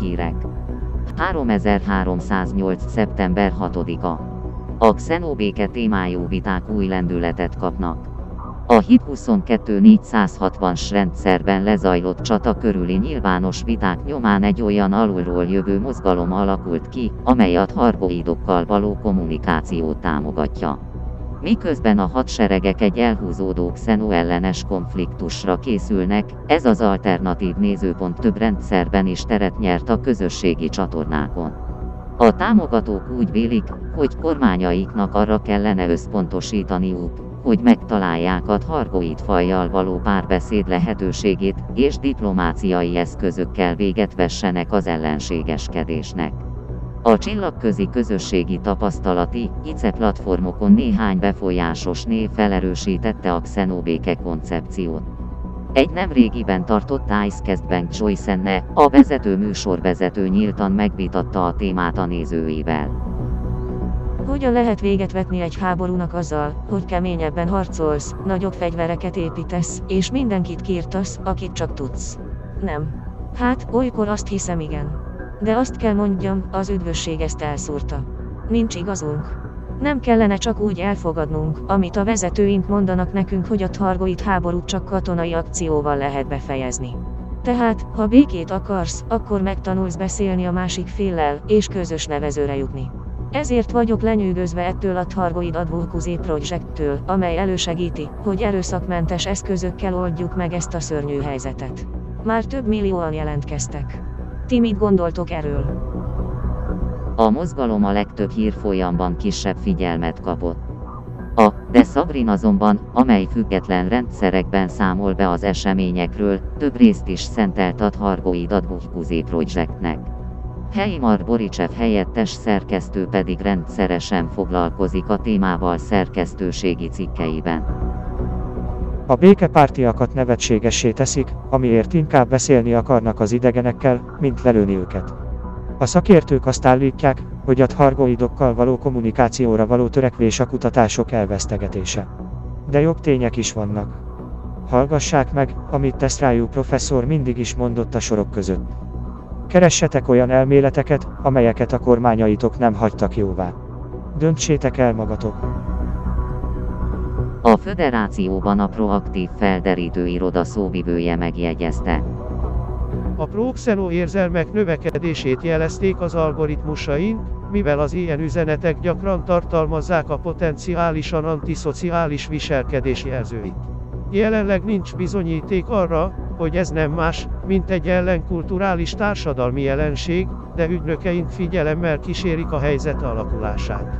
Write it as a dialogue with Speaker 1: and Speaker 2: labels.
Speaker 1: hírek. 3308. szeptember 6-a. A xenobéke témájú viták új lendületet kapnak. A HIT 22 460-s rendszerben lezajlott csata körüli nyilvános viták nyomán egy olyan alulról jövő mozgalom alakult ki, amely a harboidokkal való kommunikációt támogatja. Miközben a hadseregek egy elhúzódó xenoellenes konfliktusra készülnek, ez az alternatív nézőpont több rendszerben is teret nyert a közösségi csatornákon. A támogatók úgy vélik, hogy kormányaiknak arra kellene összpontosítaniuk, hogy megtalálják a Hargoid fajjal való párbeszéd lehetőségét, és diplomáciai eszközökkel véget vessenek az ellenségeskedésnek. A csillagközi közösségi tapasztalati, ICE platformokon néhány befolyásos név felerősítette a xenobéke koncepciót. Egy nemrégiben tartott Ice Bank Joyce a vezető műsorvezető nyíltan megvitatta a témát a nézőivel.
Speaker 2: Hogyan lehet véget vetni egy háborúnak azzal, hogy keményebben harcolsz, nagyobb fegyvereket építesz, és mindenkit kírtasz, akit csak tudsz? Nem. Hát, olykor azt hiszem igen. De azt kell mondjam, az üdvösség ezt elszúrta. Nincs igazunk. Nem kellene csak úgy elfogadnunk, amit a vezetőink mondanak nekünk, hogy a targoit háborút csak katonai akcióval lehet befejezni. Tehát, ha békét akarsz, akkor megtanulsz beszélni a másik féllel, és közös nevezőre jutni. Ezért vagyok lenyűgözve ettől a Targoid Advocacy Projecttől, amely elősegíti, hogy erőszakmentes eszközökkel oldjuk meg ezt a szörnyű helyzetet. Már több millióan jelentkeztek. Ti mit gondoltok erről?
Speaker 1: A mozgalom a legtöbb hírfolyamban kisebb figyelmet kapott. A De Sabrin azonban, amely független rendszerekben számol be az eseményekről, több részt is szentelt a Targoid Advocacy Projectnek. Heimar Boricsev helyettes szerkesztő pedig rendszeresen foglalkozik a témával szerkesztőségi cikkeiben.
Speaker 3: A békepártiakat nevetségessé teszik, amiért inkább beszélni akarnak az idegenekkel, mint lelőni őket. A szakértők azt állítják, hogy a thargoidokkal való kommunikációra való törekvés a kutatások elvesztegetése. De jobb tények is vannak. Hallgassák meg, amit Tesztrájú professzor mindig is mondott a sorok között. Keressetek olyan elméleteket, amelyeket a kormányaitok nem hagytak jóvá. Döntsétek el magatok.
Speaker 1: A föderációban a proaktív felderítő iroda szóvivője megjegyezte.
Speaker 4: A proxeno érzelmek növekedését jelezték az algoritmusain, mivel az ilyen üzenetek gyakran tartalmazzák a potenciálisan antiszociális viselkedés jelzőit. Jelenleg nincs bizonyíték arra, hogy ez nem más, mint egy ellenkulturális társadalmi jelenség, de ügynökeink figyelemmel kísérik a helyzet alakulását.